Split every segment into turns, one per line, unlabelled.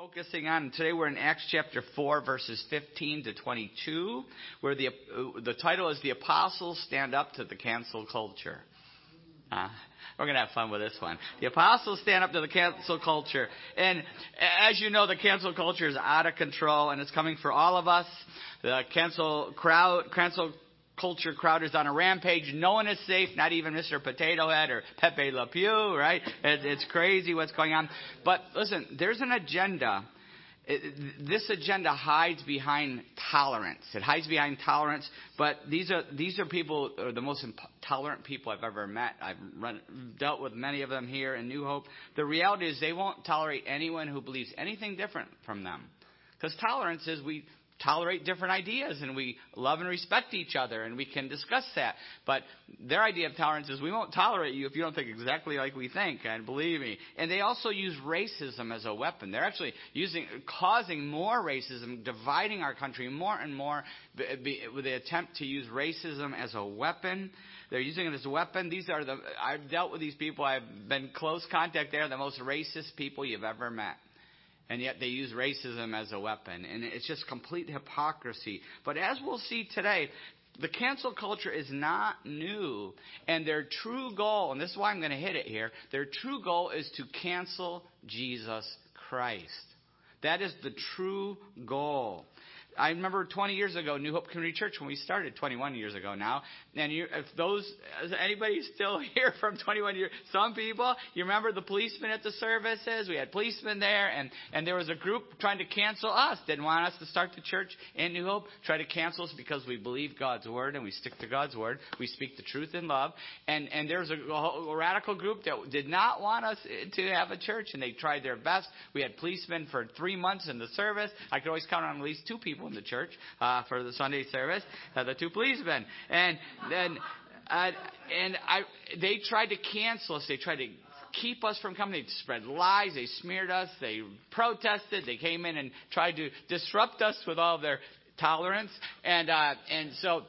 focusing on today we're in acts chapter 4 verses 15 to 22 where the the title is the apostles stand up to the cancel culture. Uh, we're going to have fun with this one. The apostles stand up to the cancel culture. And as you know the cancel culture is out of control and it's coming for all of us. The cancel crowd cancel culture crowd is on a rampage. No one is safe, not even Mr. Potato Head or Pepe Le Pew, right? It, it's crazy what's going on. But listen, there's an agenda. It, this agenda hides behind tolerance. It hides behind tolerance, but these are these are people are the most tolerant people I've ever met. I've run, dealt with many of them here in New Hope. The reality is they won't tolerate anyone who believes anything different from them. Because tolerance is we tolerate different ideas and we love and respect each other and we can discuss that. But their idea of tolerance is we won't tolerate you if you don't think exactly like we think, and believe me. And they also use racism as a weapon. They're actually using, causing more racism, dividing our country more and more with the attempt to use racism as a weapon. They're using it as a weapon. These are the, I've dealt with these people. I've been close contact. They're the most racist people you've ever met and yet they use racism as a weapon. And it's just complete hypocrisy. But as we'll see today, the cancel culture is not new. And their true goal, and this is why I'm going to hit it here, their true goal is to cancel Jesus Christ. That is the true goal. I remember 20 years ago, New Hope Community Church, when we started 21 years ago now. And you, if those, is anybody still here from 21 years? Some people, you remember the policemen at the services? We had policemen there, and, and there was a group trying to cancel us. Didn't want us to start the church in New Hope. Try to cancel us because we believe God's word and we stick to God's word. We speak the truth in love. And, and there was a, a radical group that did not want us to have a church, and they tried their best. We had policemen for three months in the service. I could always count on at least two people in the church uh, for the Sunday service, uh, the two policemen, and then uh, and I they tried to cancel us. They tried to keep us from coming. They spread lies. They smeared us. They protested. They came in and tried to disrupt us with all their tolerance. And uh, and so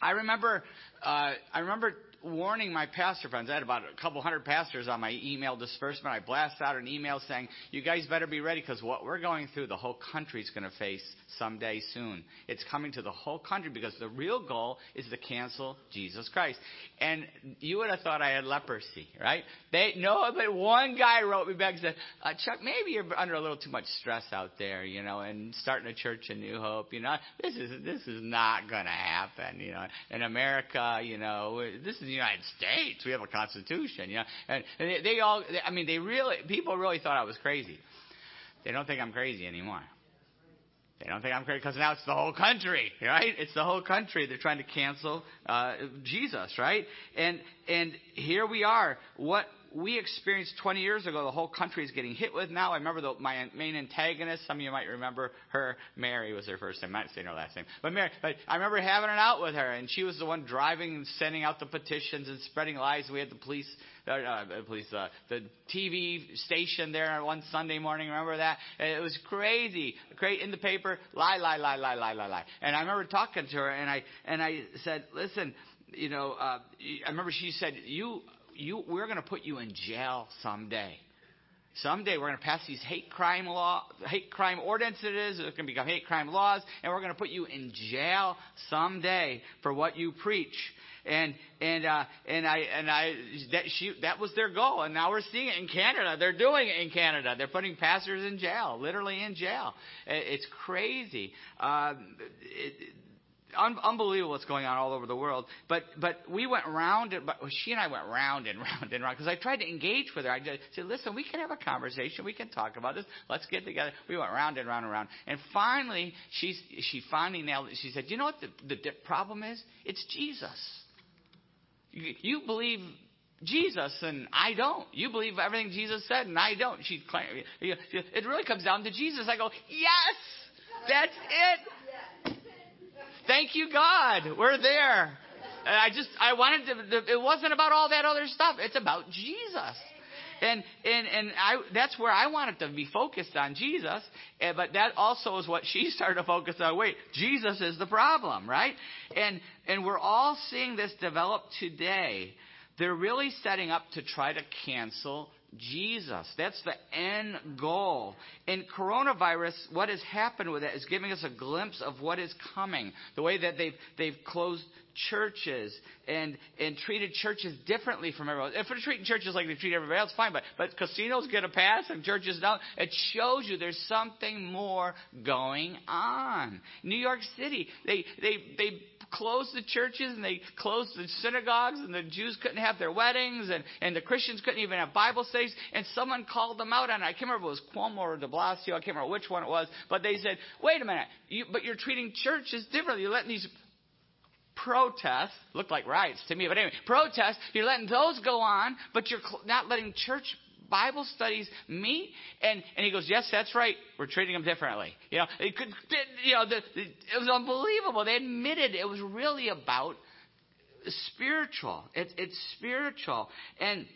I remember uh, I remember warning my pastor friends. I had about a couple hundred pastors on my email disbursement. I blasted out an email saying, "You guys better be ready because what we're going through, the whole country is going to face someday soon. It's coming to the whole country because the real goal is to cancel Jesus Christ." And you would have thought I had leprosy, right? They no, but one guy wrote me back and said, uh, "Chuck, maybe you're under a little too much stress out there, you know, and starting a church in New Hope, you know, this is this is not going to happen, you know, in America, you know, this is the United States. We have a constitution, you know. And, and they, they all, they, I mean, they really, people really thought I was crazy. They don't think I'm crazy anymore. They don't think I'm crazy because now it's the whole country, right? It's the whole country. They're trying to cancel uh, Jesus, right? And and here we are. What we experienced 20 years ago, the whole country is getting hit with now. I remember the, my main antagonist. Some of you might remember her. Mary was her first name. I might say her last name. But Mary, but I remember having it out with her, and she was the one driving and sending out the petitions and spreading lies. We had the police, uh, uh, police, uh, the TV station there one Sunday morning. Remember that? It was crazy. Great in the paper. Lie, lie, lie, lie, lie, lie, lie. And I remember talking to her, and I and I said, listen, you know, uh, I remember she said, you you, we're going to put you in jail someday. Someday we're going to pass these hate crime law, hate crime ordinances. It's going to become hate crime laws, and we're going to put you in jail someday for what you preach. And and uh, and I and I that she that was their goal, and now we're seeing it in Canada. They're doing it in Canada. They're putting pastors in jail, literally in jail. It's crazy. Uh, it, un- unbelievable what's going on all over the world. But but we went round and but she and I went round and round and round because I tried to engage with her. I just said, listen, we can have a conversation. We can talk about this. Let's get together. We went round and round and round. And finally, she she finally nailed it. She said, you know what the, the problem is? It's Jesus. You, you believe Jesus and I don't. You believe everything Jesus said and I don't. She claimed it really comes down to Jesus. I go, yes, that's it. Thank you, God. We're there. I just, I wanted to, it wasn't about all that other stuff. It's about Jesus. And, and, and I, that's where I wanted to be focused on Jesus. But that also is what she started to focus on. Wait, Jesus is the problem, right? And, and we're all seeing this develop today. They're really setting up to try to cancel Jesus. That's the end goal. And coronavirus, what has happened with it is giving us a glimpse of what is coming. The way that they've, they've closed churches and, and treated churches differently from everyone. If they're treating churches like they treat everybody else, fine, but, but casinos get a pass and churches don't. It shows you there's something more going on. New York City, they, they, they closed the churches and they closed the synagogues and the Jews couldn't have their weddings and, and the Christians couldn't even have Bible studies. And someone called them out on it. I can't remember if it was Cuomo or de Blasio, I can't remember which one it was, but they said, wait a minute, you, but you're treating churches differently. You're letting these protests, look like riots to me, but anyway, protests, you're letting those go on, but you're not letting church Bible studies meet? And, and he goes, yes, that's right. We're treating them differently. You know, it could, you know, the, it was unbelievable. They admitted it was really about spiritual. It, it's spiritual. And,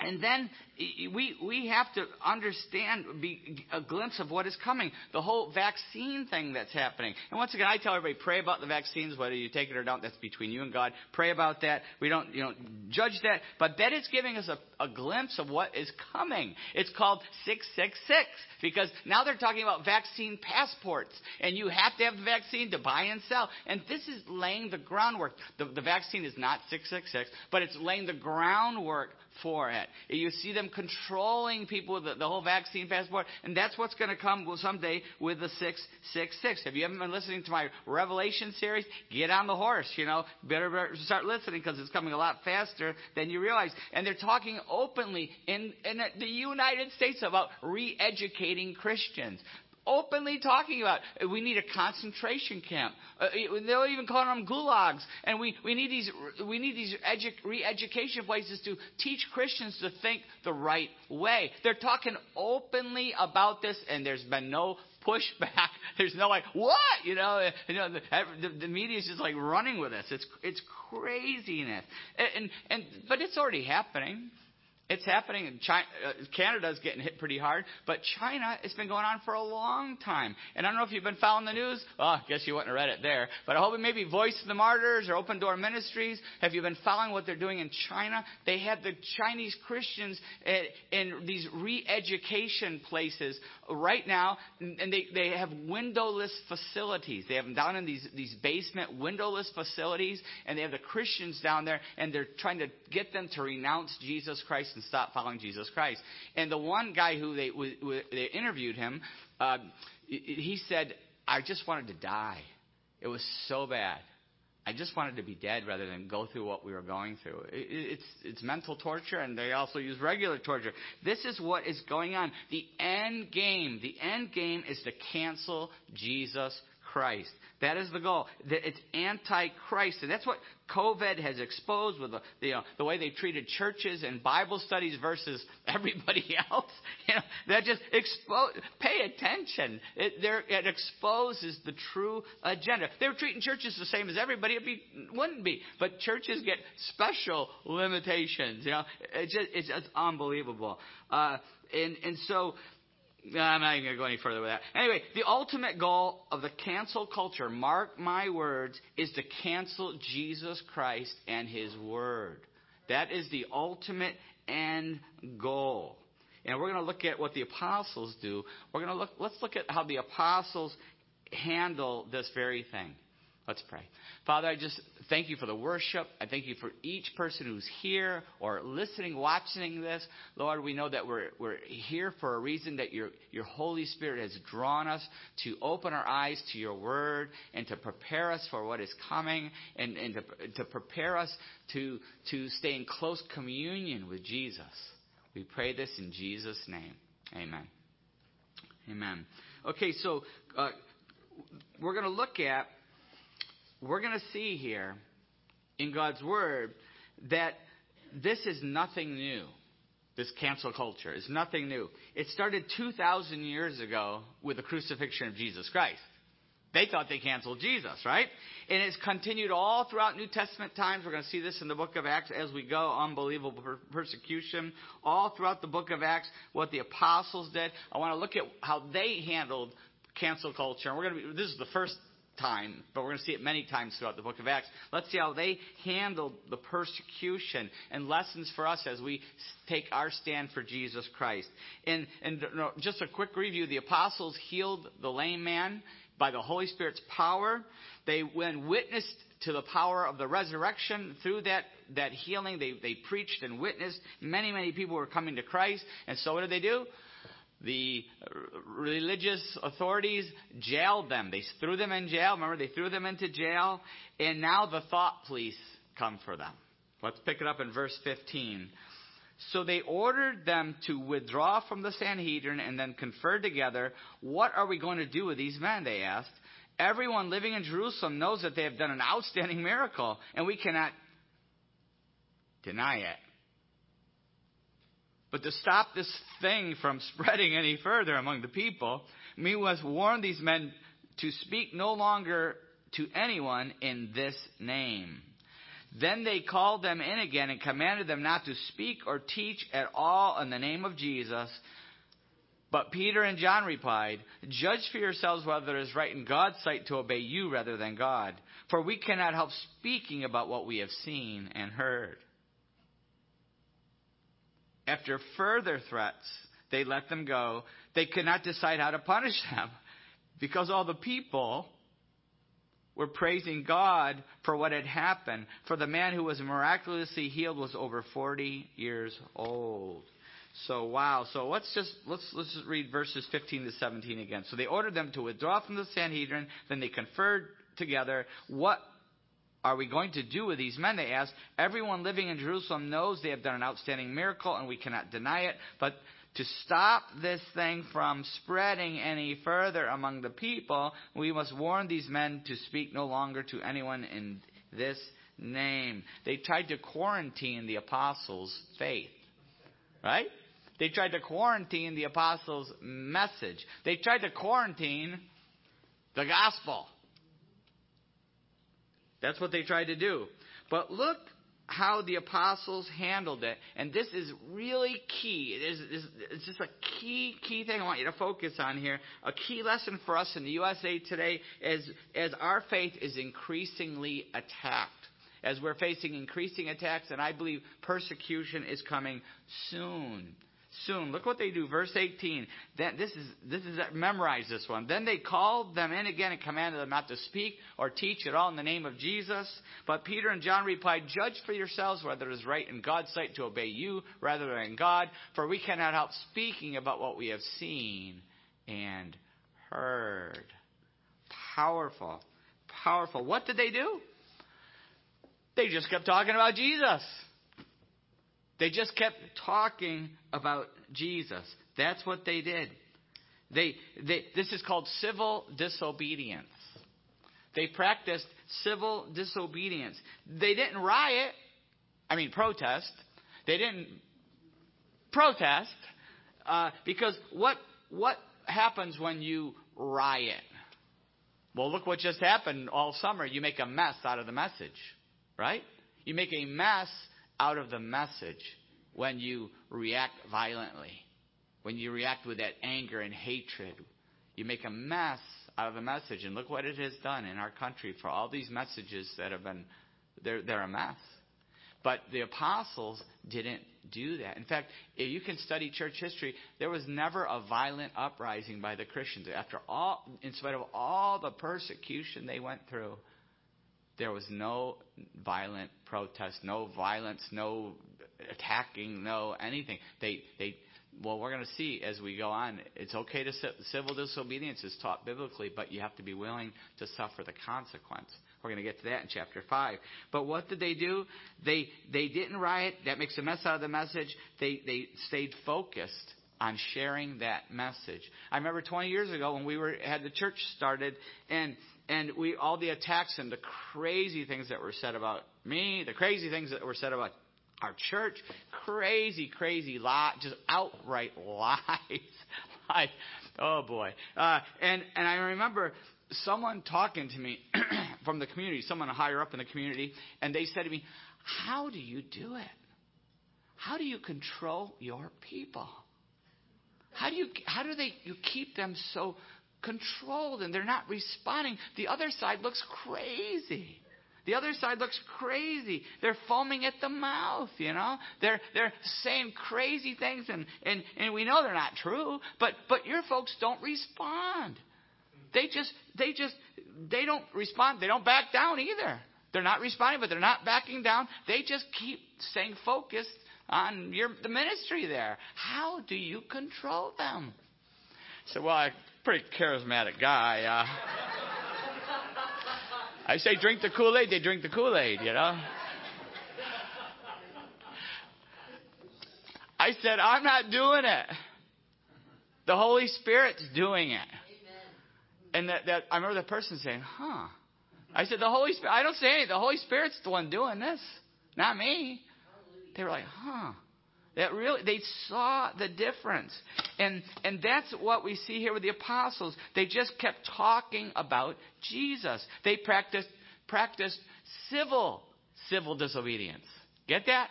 and then we, we have to understand, be a glimpse of what is coming. The whole vaccine thing that's happening. And once again, I tell everybody, pray about the vaccines, whether you take it or don't. That's between you and God. Pray about that. We don't, you know, judge that. But that is giving us a, a glimpse of what is coming. It's called 666 because now they're talking about vaccine passports. And you have to have the vaccine to buy and sell. And this is laying the groundwork. The, the vaccine is not 666, but it's laying the groundwork for it. You see them controlling people with the, the whole vaccine passport, and that's what's going to come someday with the 666. If you haven't been listening to my Revelation series, get on the horse, you know. Better start listening because it's coming a lot faster than you realize. And they're talking openly in, in the United States about re-educating Christians openly talking about we need a concentration camp. Uh, they're even calling them gulags, and we, we need these we need these edu- re-education places to teach Christians to think the right way. They're talking openly about this, and there's been no pushback. There's no like what you know. You know the, the, the media is just like running with this. It's it's craziness, and, and and but it's already happening. It's happening. China, uh, Canada's getting hit pretty hard, but China, it's been going on for a long time. And I don't know if you've been following the news. Well, I guess you wouldn't have read it there. But I hope maybe Voice of the Martyrs or Open Door Ministries. Have you been following what they're doing in China? They have the Chinese Christians in these re-education places right now, and they, they have windowless facilities. They have them down in these, these basement windowless facilities, and they have the Christians down there, and they're trying to get them to renounce Jesus Christ and stop following Jesus Christ. And the one guy who they, they interviewed him, uh, he said, I just wanted to die. It was so bad. I just wanted to be dead rather than go through what we were going through. It's, it's mental torture, and they also use regular torture. This is what is going on. The end game, the end game is to cancel Jesus Christ. That is the goal. It's anti-Christ. And that's what COVID has exposed with the, the, uh, the way they treated churches and Bible studies versus everybody else. You know, that just expose, pay attention. It, it exposes the true agenda. They were treating churches the same as everybody. It be, wouldn't be. But churches get special limitations. You know, it's just, it's unbelievable. Uh, and, and so, I'm not even going to go any further with that. Anyway, the ultimate goal of the cancel culture, mark my words, is to cancel Jesus Christ and His Word. That is the ultimate end goal. And we're going to look at what the apostles do. We're going to look, let's look at how the apostles handle this very thing. Let's pray. Father, I just thank you for the worship. I thank you for each person who's here or listening, watching this. Lord, we know that we're, we're here for a reason that your, your Holy Spirit has drawn us to open our eyes to your word and to prepare us for what is coming and, and to, to prepare us to, to stay in close communion with Jesus. We pray this in Jesus' name. Amen. Amen. Okay, so uh, we're going to look at we're going to see here in God's Word that this is nothing new. This cancel culture is nothing new. It started 2,000 years ago with the crucifixion of Jesus Christ. They thought they canceled Jesus, right? And it's continued all throughout New Testament times. We're going to see this in the book of Acts as we go. Unbelievable per- persecution. All throughout the book of Acts, what the apostles did. I want to look at how they handled cancel culture. And we're going to be, this is the first time, but we're going to see it many times throughout the book of Acts. Let's see how they handled the persecution and lessons for us as we take our stand for Jesus Christ. And, and just a quick review the apostles healed the lame man by the Holy Spirit's power. They, when witnessed to the power of the resurrection through that, that healing, they, they preached and witnessed. Many, many people were coming to Christ. And so what did they do? The religious authorities jailed them. They threw them in jail. Remember, they threw them into jail. And now the thought police come for them. Let's pick it up in verse 15. So they ordered them to withdraw from the Sanhedrin and then confer together. What are we going to do with these men? They asked. Everyone living in Jerusalem knows that they have done an outstanding miracle, and we cannot deny it. But to stop this thing from spreading any further among the people, we must warn these men to speak no longer to anyone in this name. Then they called them in again and commanded them not to speak or teach at all in the name of Jesus. But Peter and John replied, Judge for yourselves whether it is right in God's sight to obey you rather than God. For we cannot help speaking about what we have seen and heard. After further threats, they let them go. They could not decide how to punish them because all the people were praising God for what had happened. For the man who was miraculously healed was over 40 years old. So wow. So let's just let's let's just read verses 15 to 17 again. So they ordered them to withdraw from the Sanhedrin. Then they conferred together. What are we going to do with these men? They asked. Everyone living in Jerusalem knows they have done an outstanding miracle, and we cannot deny it. But to stop this thing from spreading any further among the people, we must warn these men to speak no longer to anyone in this name. They tried to quarantine the apostles' faith. Right? They tried to quarantine the apostles' message. They tried to quarantine the gospel. That's what they tried to do. But look how the apostles handled it. And this is really key. It is, it's just a key, key thing I want you to focus on here. A key lesson for us in the USA today is as our faith is increasingly attacked. As we're facing increasing attacks, and I believe persecution is coming soon soon. Look what they do. Verse 18. Then, this is, this is, memorize this one. Then they called them in again and commanded them not to speak or teach at all in the name of Jesus. But Peter and John replied, Judge for yourselves whether it is right in God's sight to obey you rather than God, for we cannot help speaking about what we have seen and heard. Powerful. Powerful. What did they do? They just kept talking about Jesus. They just kept talking about Jesus. That's what they did. They, they, this is called civil disobedience. They practiced civil disobedience. They didn't riot, I mean, protest. They didn't protest uh, because what, what happens when you riot? Well, look what just happened all summer. You make a mess out of the message, right? You make a mess out of the message when you react violently, when you react with that anger and hatred. You make a mess out of the message. And look what it has done in our country for all these messages that have been, they're, they're a mess. But the apostles didn't do that. In fact, if you can study church history, there was never a violent uprising by the Christians. After all, in spite of all the persecution they went through, there was no violent protest, no violence, no attacking, no anything. They they well, we're going to see as we go on. It's okay to civil disobedience is taught biblically, but you have to be willing to suffer the consequence. We're going to get to that in chapter five. But what did they do? They they didn't riot. That makes a mess out of the message. They they stayed focused on sharing that message. I remember 20 years ago when we were had the church started and and we all the attacks and the crazy things that were said about me, the crazy things that were said about our church, crazy, crazy lie, just outright lies. like, oh boy. Uh, and and I remember someone talking to me from the community, someone higher up in the community, and they said to me, "How do you do it? How do you control your people? How do you how do they you keep them so controlled and they're not responding, the other side looks crazy. The other side looks crazy. They're foaming at the mouth, you know. They're they're saying crazy things and, and, and we know they're not true, but but your folks don't respond. They just they just they don't respond. They don't back down either. They're not responding, but they're not backing down. They just keep staying focused on your the ministry there. How do you control them? So well, a pretty charismatic guy. Uh, I say drink the Kool Aid, they drink the Kool Aid, you know. I said, I'm not doing it. The Holy Spirit's doing it. And that, that I remember the person saying, huh. I said, the Holy Spirit, I don't say anything. The Holy Spirit's the one doing this, not me. They were like, huh. That really, they saw the difference. And, and that's what we see here with the apostles. They just kept talking about Jesus. They practiced, practiced civil, civil disobedience. Get that?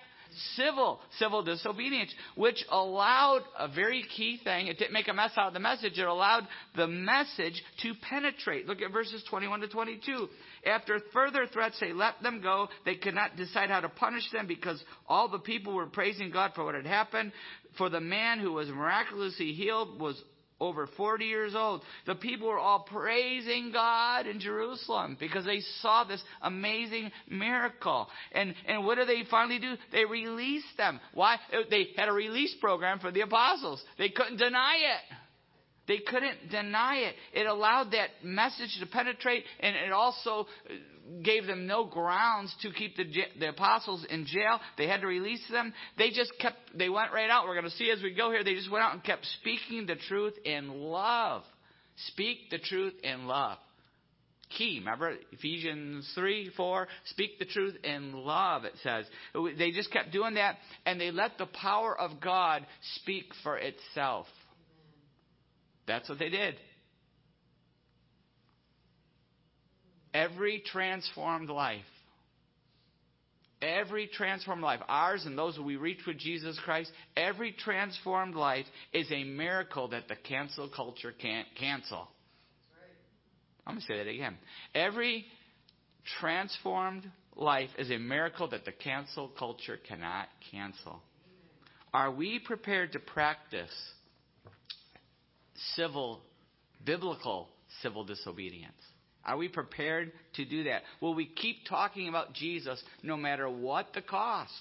Civil, civil disobedience, which allowed a very key thing. It didn't make a mess out of the message. It allowed the message to penetrate. Look at verses 21 to 22. After further threats, they let them go. They could not decide how to punish them because all the people were praising God for what had happened. For the man who was miraculously healed was over 40 years old. The people were all praising God in Jerusalem because they saw this amazing miracle. And, and what do they finally do? They released them. Why? They had a release program for the apostles. They couldn't deny it. They couldn't deny it. It allowed that message to penetrate, and it also uh, gave them no grounds to keep the, the apostles in jail. They had to release them. They just kept, they went right out. We're going to see as we go here. They just went out and kept speaking the truth in love. Speak the truth in love. Key, remember Ephesians 3, 4, speak the truth in love, it says. They just kept doing that, and they let the power of God speak for itself. That's what they did. Every transformed life, every transformed life, ours and those we reach with Jesus Christ, every transformed life is a miracle that the cancel culture can't cancel. I'm going to say that again. Every transformed life is a miracle that the cancel culture cannot cancel. Are we prepared to practice civil, biblical civil disobedience? Are we prepared to do that? Will we keep talking about Jesus no matter what the cost?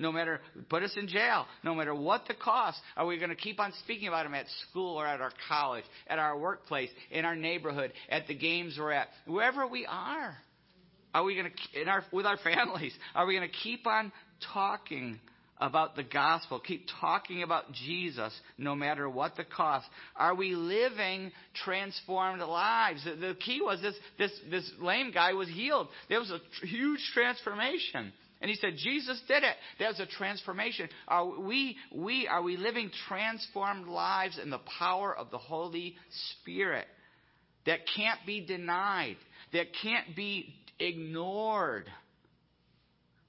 No matter, put us in jail, no matter what the cost, are we going to keep on speaking about him at school or at our college, at our workplace, in our neighborhood, at the games we're at, wherever we are? Are we going to, in our, with our families, are we going to keep on talking about the gospel, keep talking about Jesus no matter what the cost. Are we living transformed lives? The, key was this, this, this lame guy was healed. There was a huge transformation. And he said, Jesus did it. There's a transformation. Are we, we, are we living transformed lives in the power of the Holy Spirit that can't be denied, that can't be ignored?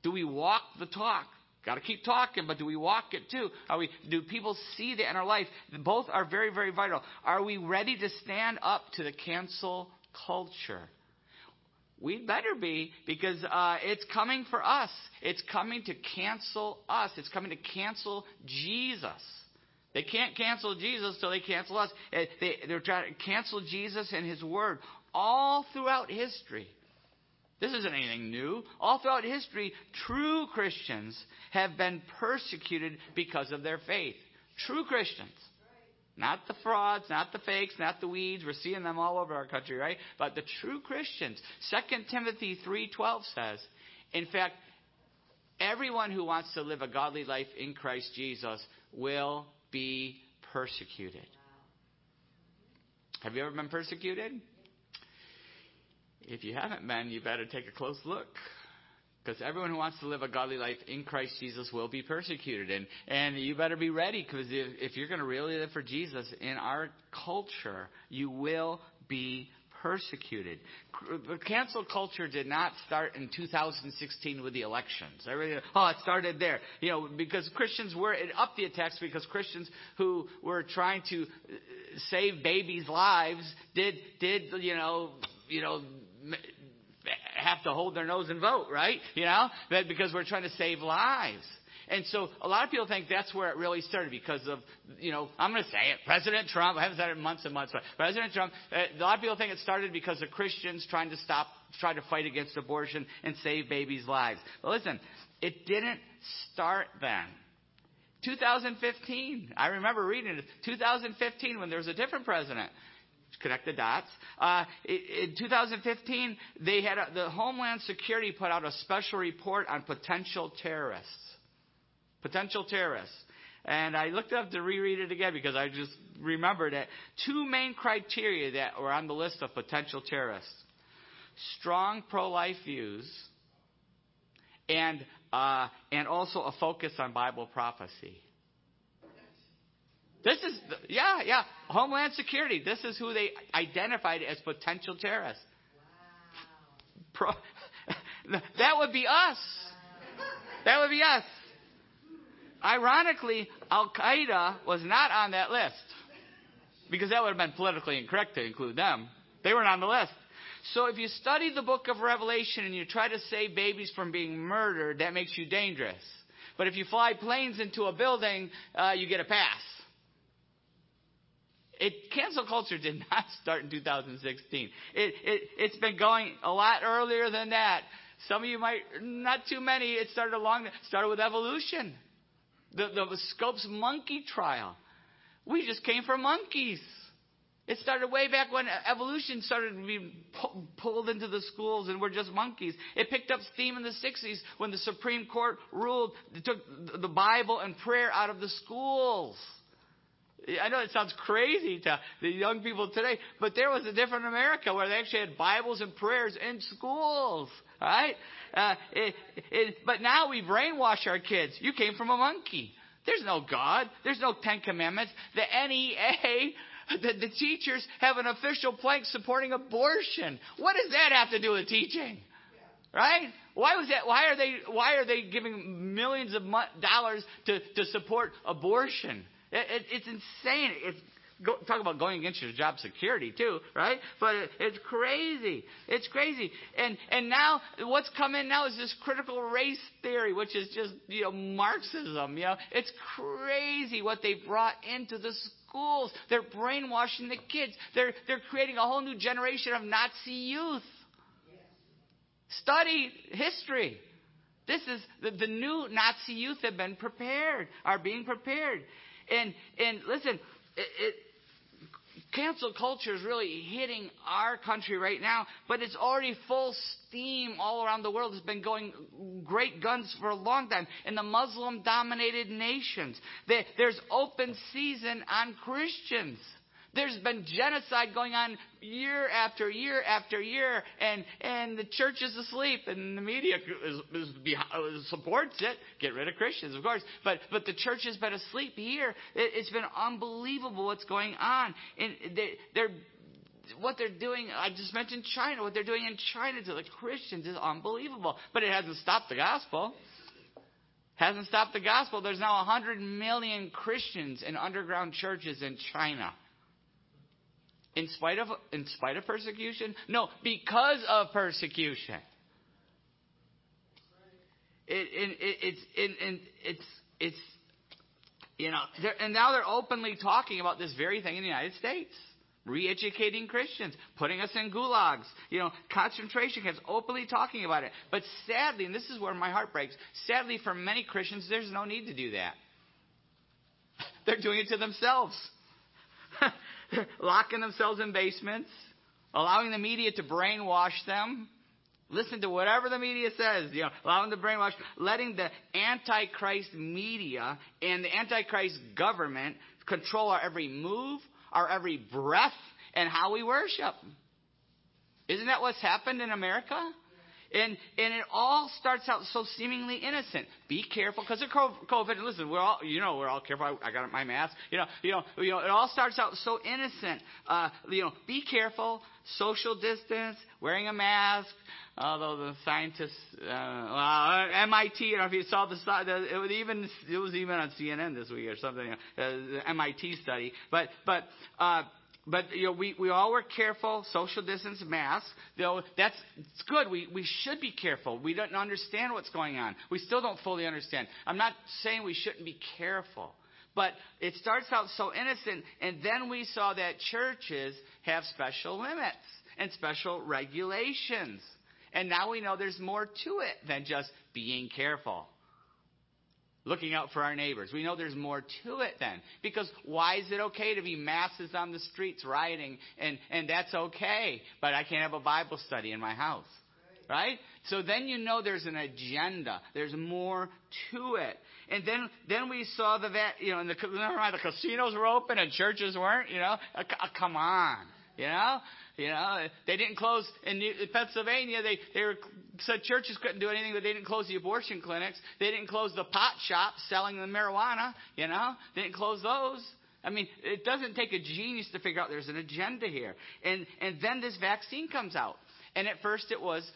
Do we walk the talk? Got to keep talking, but do we walk it too? Are we, do people see that in our life? Both are very, very vital. Are we ready to stand up to the cancel culture? We'd better be because uh, it's coming for us. It's coming to cancel us. It's coming to cancel Jesus. They can't cancel Jesus till they cancel us. They, they're trying to cancel Jesus and His Word all throughout history. This isn't anything new. All throughout history, true Christians have been persecuted because of their faith. True Christians. Not the frauds, not the fakes, not the weeds. We're seeing them all over our country, right? But the true Christians. 2 Timothy 3:12 says, in fact, everyone who wants to live a godly life in Christ Jesus will be persecuted. Have you ever been persecuted? If you haven't been, you better take a close look. Because everyone who wants to live a godly life in Christ Jesus will be persecuted. And, and you better be ready because if, if you're going to really live for Jesus in our culture, you will be persecuted. The cancel culture did not start in 2016 with the elections. Everybody, oh, it started there. You know, because Christians were, upped the attacks because Christians who were trying to uh, save babies' lives did, did, you know, you know, have to hold their nose and vote, right? You know, that because we're trying to save lives. And so a lot of people think that's where it really started because of, you know, I'm going to say it, President Trump. I haven't said it in months and months, but President Trump, uh, a lot of people think it started because of Christians trying to stop, try to fight against abortion and save babies' lives. But listen, it didn't start then. 2015, I remember reading it. 2015 when there was a different president connect the dots. Uh, in 2015, they had a, the Homeland Security put out a special report on potential terrorists potential terrorists. And I looked up to reread it again because I just remembered that two main criteria that were on the list of potential terrorists strong pro life views and, uh, and also a focus on Bible prophecy. This is, yeah, yeah, Homeland Security. This is who they identified as potential terrorists. Wow. Pro, that would be us. That would be us. Ironically, Al Qaeda was not on that list because that would have been politically incorrect to include them. They weren't on the list. So if you study the book of Revelation and you try to save babies from being murdered, that makes you dangerous. But if you fly planes into a building, uh, you get a pass. It, cancel culture did not start in 2016. It, it, it's been going a lot earlier than that. Some of you might, not too many, it started along, started with evolution. The, the Scopes monkey trial. We just came from monkeys. It started way back when evolution started to be pulled into the schools and we're just monkeys. It picked up steam in the 60s when the Supreme Court ruled, took the Bible and prayer out of the schools. I know it sounds crazy to the young people today, but there was a different America where they actually had Bibles and prayers in schools. Right? Uh, it, it, but now we brainwash our kids. You came from a monkey. There's no God. There's no Ten Commandments. The NEA, the, the teachers have an official plank supporting abortion. What does that have to do with teaching? Right? Why was that? Why are they? Why are they giving millions of dollars to to support abortion? It, it, it's insane. It's Go, talk about going against your job security too, right? But it, it's crazy. It's crazy. And and now what's come in now is this critical race theory, which is just you know Marxism. You know, it's crazy what they brought into the schools. They're brainwashing the kids. They're they're creating a whole new generation of Nazi youth. Study history. This is the, the new Nazi youth have been prepared, are being prepared. And and listen, it, it Cancel culture is really hitting our country right now, but it's already full steam all around the world. It's been going great guns for a long time in the Muslim dominated nations. There's open season on Christians. There's been genocide going on year after year after year, and, and the church is asleep, and the media is, is behind, uh, supports it. Get rid of Christians, of course. But, but the church has been asleep here. It, has been unbelievable what's going on. And they, they're what they're doing, I just mentioned China, what they're doing in China to the Christians is unbelievable. But it hasn't stopped the gospel. Hasn't stopped the gospel. There's now 100 million Christians in underground churches in China. In spite of, in spite of persecution? No, because of persecution. It, it, it, it's, it, it's, it's, you know, and now they're openly talking about this very thing in the United States. Re-educating Christians, putting us in gulags, you know, concentration camps, openly talking about it. But sadly, and this is where my heart breaks, sadly for many Christians, there's no need to do that. They're doing it to themselves. locking themselves in basements, allowing the media to brainwash them. Listen to whatever the media says, you know, allowing the brainwash, letting the Antichrist media and the Antichrist government control our every move, our every breath, and how we worship. Isn't that what's happened in America? And, and it all starts out so seemingly innocent. Be careful because of COVID. And listen, we're all, you know, we're all careful. I, I got my mask. You know, you know, you know, it all starts out so innocent. Uh, you know, be careful, social distance, wearing a mask. Although the scientists, uh, well, MIT, you know, if you saw the, it was even, it was even on CNN this week or something, you uh, the MIT study. But, but, uh, but you know, we, we all were careful, social distance, masks. Though that's it's good. We we should be careful. We don't understand what's going on. We still don't fully understand. I'm not saying we shouldn't be careful. But it starts out so innocent, and then we saw that churches have special limits and special regulations. And now we know there's more to it than just being careful looking out for our neighbors. We know there's more to it then. Because why is it okay to be masses on the streets rioting and, and that's okay, but I can't have a Bible study in my house? Right? So then you know there's an agenda. There's more to it. And then, then we saw the, you know, and the, the casinos were open and churches weren't, you know. Uh, uh, come on. You know? You know, they didn't close in, New, Pennsylvania. They they were, said churches couldn't do anything, but they didn't close the abortion clinics. They didn't close the pot shops selling the marijuana. You know, they didn't close those. I mean, it doesn't take a genius to figure out there's an agenda here. And and then this vaccine comes out, and at first it was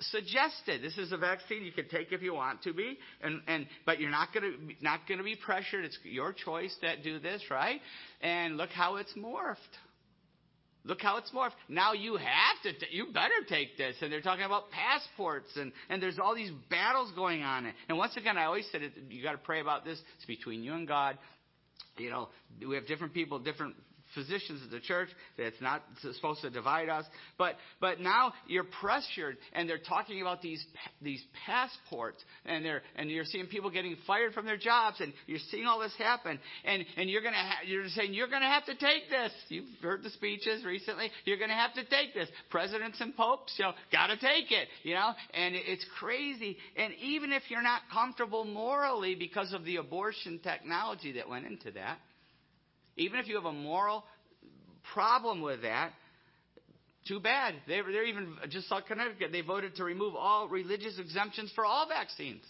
suggested this is a vaccine you can take if you want to be and and but you're not to not to be pressured it's your choice that do this right and look how it's morphed Look how it's morphed. Now you have to, t- you better take this. And they're talking about passports and, and there's all these battles going on. And once again, I always said it, you got to pray about this. It's between you and God. You know, we have different people, different physicians of the church that it's not supposed to divide us. But but now you're pressured, and they're talking about these these passports, and they're and you're seeing people getting fired from their jobs, and you're seeing all this happen, and and you're gonna ha- you're saying you're gonna have to take this. You've heard the speeches recently. You're gonna have to take this. Presidents and popes, you know, gotta take it. You know, and it's crazy. And even if you're not comfortable morally because of the abortion technology that went into that even if you have a moral problem with that, too bad. They, they're even, just like Connecticut, they voted to remove all religious exemptions for all vaccines.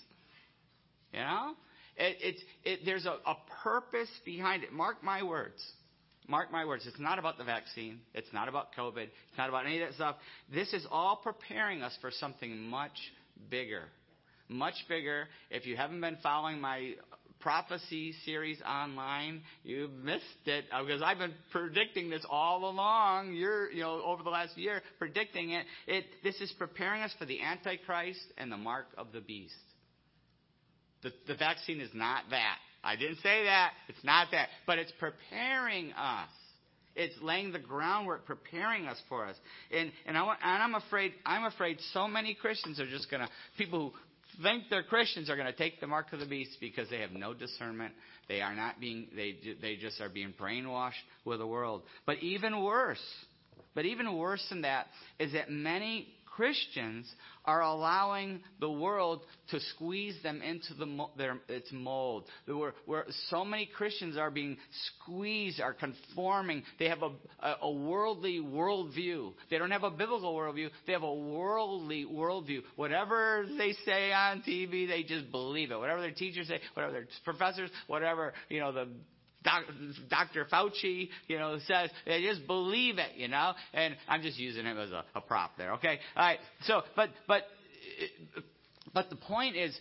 You know? It, it's, it, there's a, a purpose behind it. Mark my words. Mark my words. It's not about the vaccine. It's not about COVID. It's not about any of that stuff. This is all preparing us for something much bigger. Much bigger. If you haven't been following my prophecy series online. You missed it uh, because I've been predicting this all along. You're, you know, over the last year, predicting it. It this is preparing us for the Antichrist and the mark of the beast. The, the vaccine is not that. I didn't say that. It's not that. But it's preparing us. It's laying the groundwork, preparing us for us. And and, I, and I'm afraid I'm afraid so many Christians are just gonna people who think they're Christians are going to take the mark of the beast because they have no discernment. They are not being, they, they just are being brainwashed with the world. But even worse, but even worse than that is that many Christians are allowing the world to squeeze them into the, their, its mold. Where, where so many Christians are being squeezed, are conforming. They have a, a, worldly worldview. They don't have a biblical worldview. They have a worldly worldview. Whatever they say on TV, they just believe it. Whatever their teachers say, whatever their professors, whatever you know the Dr. Fauci, you know, says, just believe it, you know, and I'm just using him as a, a prop there, okay? All right, so, but, but, but the point is,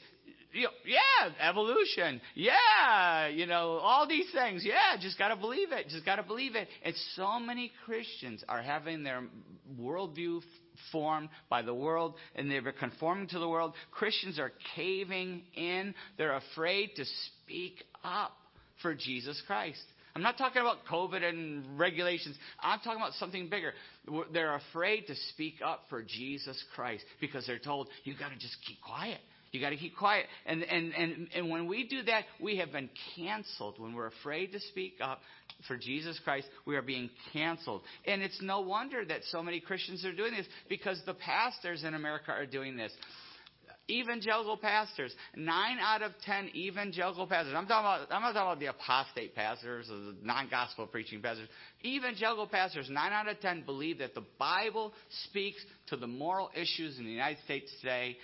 you know, yeah, evolution, yeah, you know, all these things, yeah, just got to believe it, just got to believe it. And so many Christians are having their worldview formed by the world and they're conforming to the world. Christians are caving in, they're afraid to speak up for Jesus Christ. I'm not talking about COVID and regulations. I'm talking about something bigger. They're afraid to speak up for Jesus Christ because they're told, you got to just keep quiet. You got to keep quiet. And, and, and, and when we do that, we have been canceled. When we're afraid to speak up for Jesus Christ, we are being canceled. And it's no wonder that so many Christians are doing this because the pastors in America are doing this Evangelical pastors, nine out of ten evangelical pastors. I'm talking about. I'm not talking about the apostate pastors or the non-gospel preaching pastors. Evangelical pastors, nine out of ten believe that the Bible speaks to the moral issues in the United States today.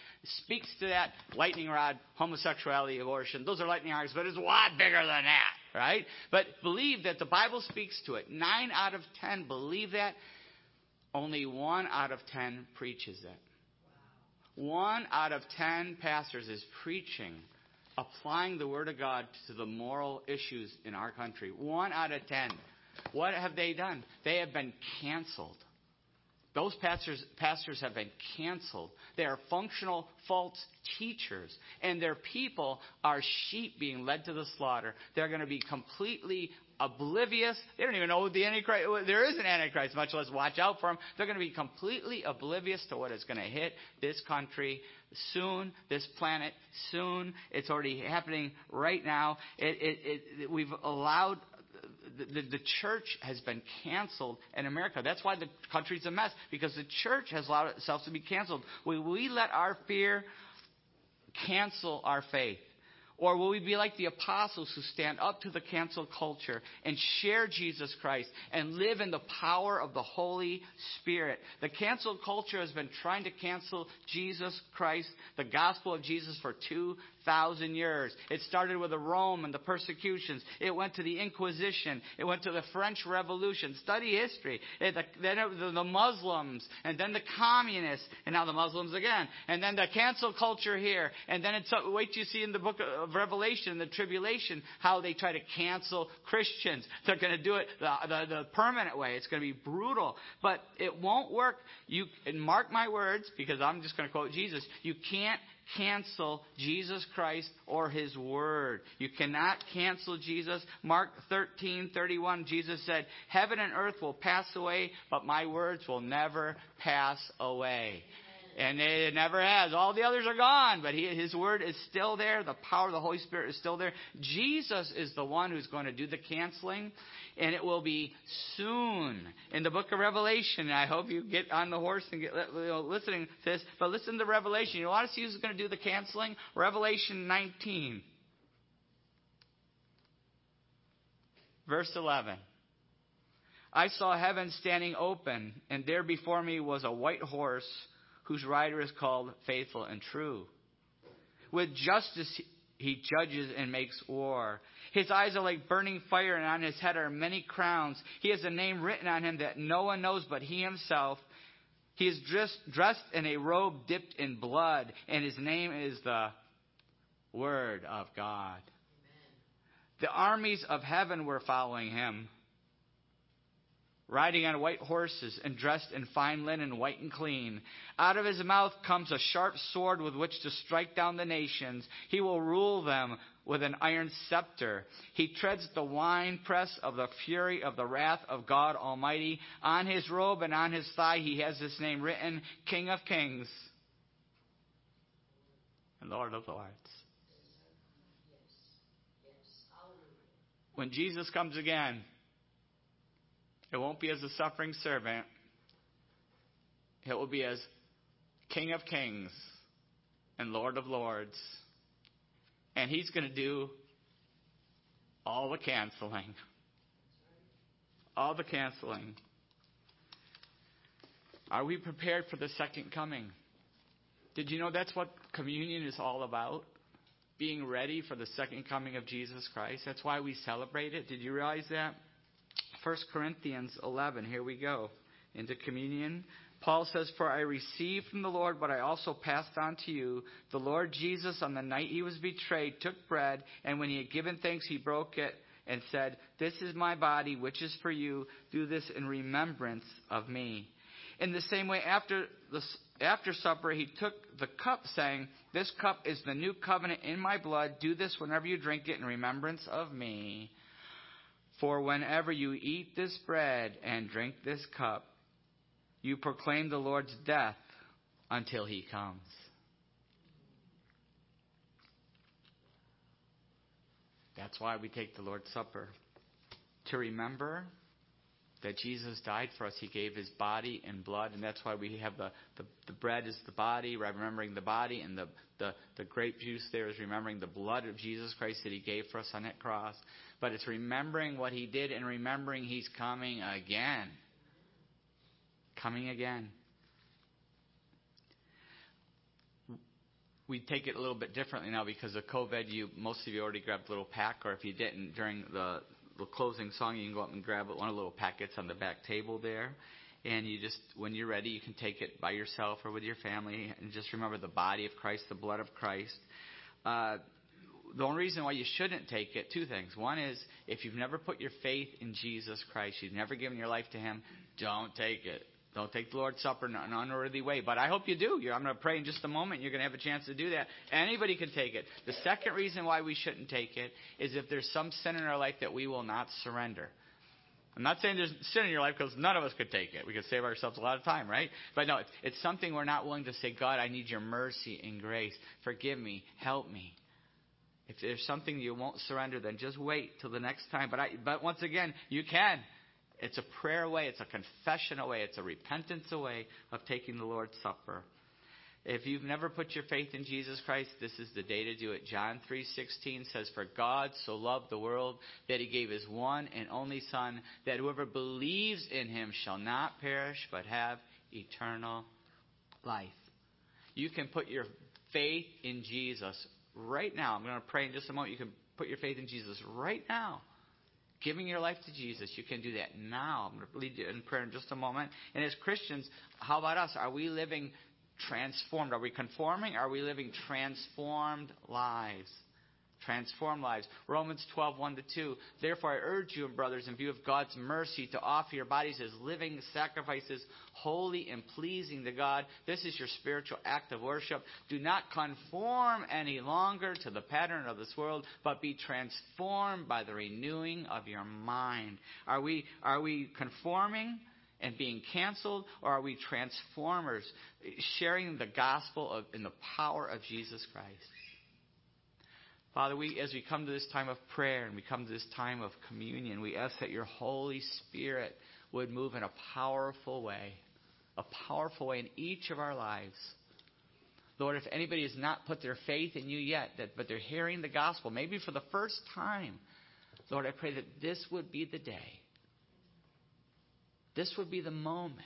Speaks to that lightning rod, homosexuality, abortion. Those are lightning rods, but it's a lot bigger than that, right? But believe that the Bible speaks to it. Nine out of ten believe that. Only one out of ten preaches it. One out of ten pastors is preaching, applying the Word of God to the moral issues in our country. One out of ten. What have they done? They have been canceled. Those pastors, pastors have been canceled. They are functional false teachers, and their people are sheep being led to the slaughter. They're going to be completely oblivious. They don't even know the Antichrist. There is an Antichrist, much less watch out for him. They're going to be completely oblivious to what is going to hit this country soon, this planet soon. It's already happening right now. It, it, it, we've allowed. The, the, church has been canceled in America. That's why the country's a mess, because the church has allowed itself to be canceled. Will we let our fear cancel our faith? Or will we be like the apostles who stand up to the cancel culture and share Jesus Christ and live in the power of the Holy Spirit? The cancel culture has been trying to cancel Jesus Christ, the gospel of Jesus, for 2,000 years. It started with the Rome and the persecutions. It went to the Inquisition. It went to the French Revolution. Study history. It, the, then it, the Muslims, and then the communists, and now the Muslims again. And then the cancel culture here. And then it's, wait till you see in the book of Revelation, the tribulation, how they try to cancel Christians. They're going to do it the, the, the permanent way. It's going to be brutal. But it won't work. You, and mark my words, because I'm just going to quote Jesus. You can't cancel Jesus Christ or His Word. You cannot cancel Jesus. Mark 13:31 Jesus said, Heaven and earth will pass away, but my words will never pass away. And it never has. All the others are gone, but he, his word is still there. The power of the Holy Spirit is still there. Jesus is the one who's going to do the canceling, and it will be soon in the book of Revelation. I hope you get on the horse and get you know, listening to this. But listen to Revelation. You want to see who's going to do the canceling? Revelation 19, verse 11. I saw heaven standing open, and there before me was a white horse whose rider is called Faithful and True. With justice he judges and makes war. His eyes are like burning fire, and on his head are many crowns. He has a name written on him that no one knows but he himself. He is dressed, dressed in a robe dipped in blood, and his name is the Word of God. Amen. The armies of heaven were following him riding on white horses and dressed in fine linen, white and clean. Out of his mouth comes a sharp sword with which to strike down the nations. He will rule them with an iron scepter. He treads the winepress of the fury of the wrath of God Almighty. On his robe and on his thigh he has this name written, King of Kings and Lord of Lords. When Jesus comes again, it won't be as a suffering servant. It will be as King of Kings and Lord of Lords. And he's going to do all the canceling. All the canceling. Are we prepared for the second coming? Did you know that's what communion is all about? Being ready for the second coming of Jesus Christ. That's why we celebrate it. Did you realize that? 1 Corinthians 11. Here we go. Into communion. Paul says, For I received from the Lord what I also passed on to you. The Lord Jesus, on the night he was betrayed, took bread, and when he had given thanks, he broke it and said, This is my body, which is for you. Do this in remembrance of me. In the same way, after, the, after supper, he took the cup, saying, This cup is the new covenant in my blood. Do this whenever you drink it in remembrance of me. For whenever you eat this bread and drink this cup, you proclaim the Lord's death until he comes. That's why we take the Lord's Supper. To remember that Jesus died for us. He gave his body and blood, and that's why we have the, the, the bread is the body, remembering the body, and the, the, the grape juice there is remembering the blood of Jesus Christ that he gave for us on that cross. But it's remembering what he did and remembering he's coming again. Coming again. we take it a little bit differently now because of COVID. You most of you already grabbed a little pack, or if you didn't during the, the closing song, you can go up and grab one of the little packets on the back table there. And you just, when you're ready, you can take it by yourself or with your family, and just remember the body of Christ, the blood of Christ. Uh, the only reason why you shouldn't take it, two things. One is if you've never put your faith in Jesus Christ, you've never given your life to Him, don't take it. Don't take the Lord's Supper in an unworthy way. But I hope you do. I'm going to pray in just a moment. You're going to have a chance to do that. Anybody can take it. The second reason why we shouldn't take it is if there's some sin in our life that we will not surrender. I'm not saying there's sin in your life because none of us could take it. We could save ourselves a lot of time, right? But no, it's, it's something we're not willing to say, God, I need your mercy and grace. Forgive me. Help me. If there's something you won't surrender, then just wait till the next time. But I, but once again, you can. It's a prayer away, it's a confession away, it's a repentance away of taking the Lord's Supper. If you've never put your faith in Jesus Christ, this is the day to do it. John 3:16 says for God so loved the world that he gave his one and only son that whoever believes in him shall not perish but have eternal life. You can put your faith in Jesus right now. I'm going to pray in just a moment. You can put your faith in Jesus right now giving your life to Jesus, you can do that now. I'm going to lead you in prayer in just a moment. And as Christians, how about us? Are we living transformed? Are we conforming? Are we living transformed lives? Transform lives. Romans 12, 1 to 2. Therefore, I urge you, brothers, in view of God's mercy, to offer your bodies as living sacrifices, holy and pleasing to God. This is your spiritual act of worship. Do not conform any longer to the pattern of this world, but be transformed by the renewing of your mind. Are we, are we conforming? and being canceled, or are we transformers, sharing the gospel of, in the power of Jesus Christ? Father, we, as we come to this time of prayer and we come to this time of communion, we ask that your Holy Spirit would move in a powerful way, a powerful way in each of our lives. Lord, if anybody has not put their faith in you yet, that, but they're hearing the gospel, maybe for the first time, Lord, I pray that this would be the day. This would be the moment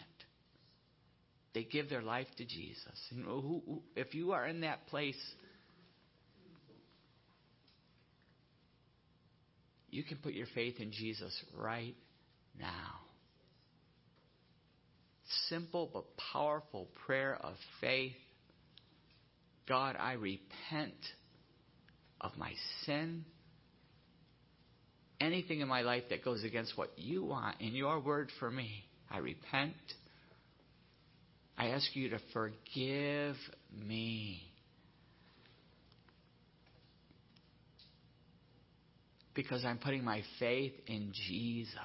they give their life to Jesus. And if you are in that place, You can put your faith in Jesus right now. Simple but powerful prayer of faith. God, I repent of my sin. Anything in my life that goes against what you want in your word for me, I repent. I ask you to forgive me. Because I'm putting my faith in Jesus.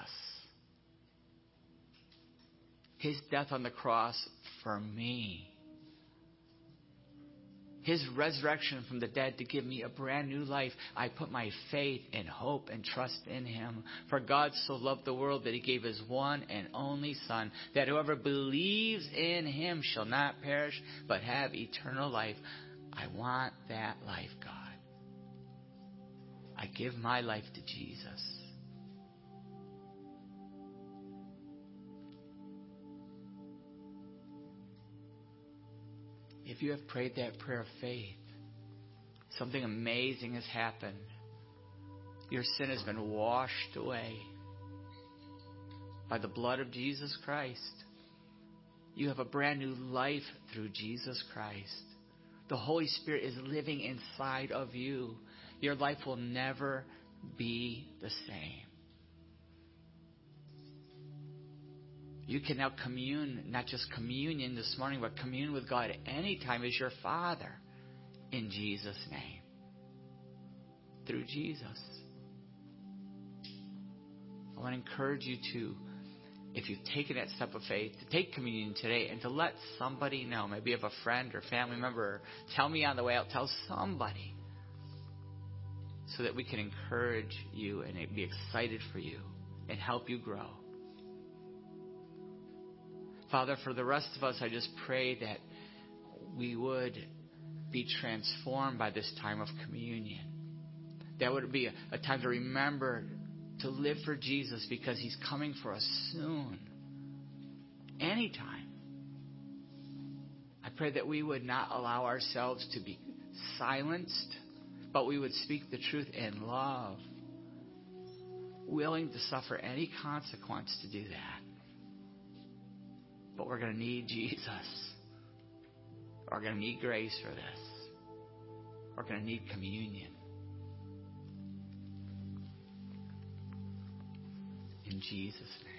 His death on the cross for me. His resurrection from the dead to give me a brand new life. I put my faith and hope and trust in Him. For God so loved the world that He gave His one and only Son, that whoever believes in Him shall not perish, but have eternal life. I want that life, God. I give my life to Jesus. If you have prayed that prayer of faith, something amazing has happened. Your sin has been washed away by the blood of Jesus Christ. You have a brand new life through Jesus Christ. The Holy Spirit is living inside of you your life will never be the same. You can now commune, not just communion this morning, but commune with God anytime as your Father in Jesus' name. Through Jesus. I want to encourage you to, if you've taken that step of faith, to take communion today and to let somebody know. Maybe you have a friend or family member. tell me on the way out. Tell somebody so that we can encourage you and be excited for you and help you grow. Father, for the rest of us, I just pray that we would be transformed by this time of communion. That would be a, a time to remember to live for Jesus because he's coming for us soon. Anytime. I pray that we would not allow ourselves to be silenced, but we would speak the truth in love, willing to suffer any consequence to do that. But we're going to need Jesus. We're going to need grace for this. We're going to need communion. In Jesus' name.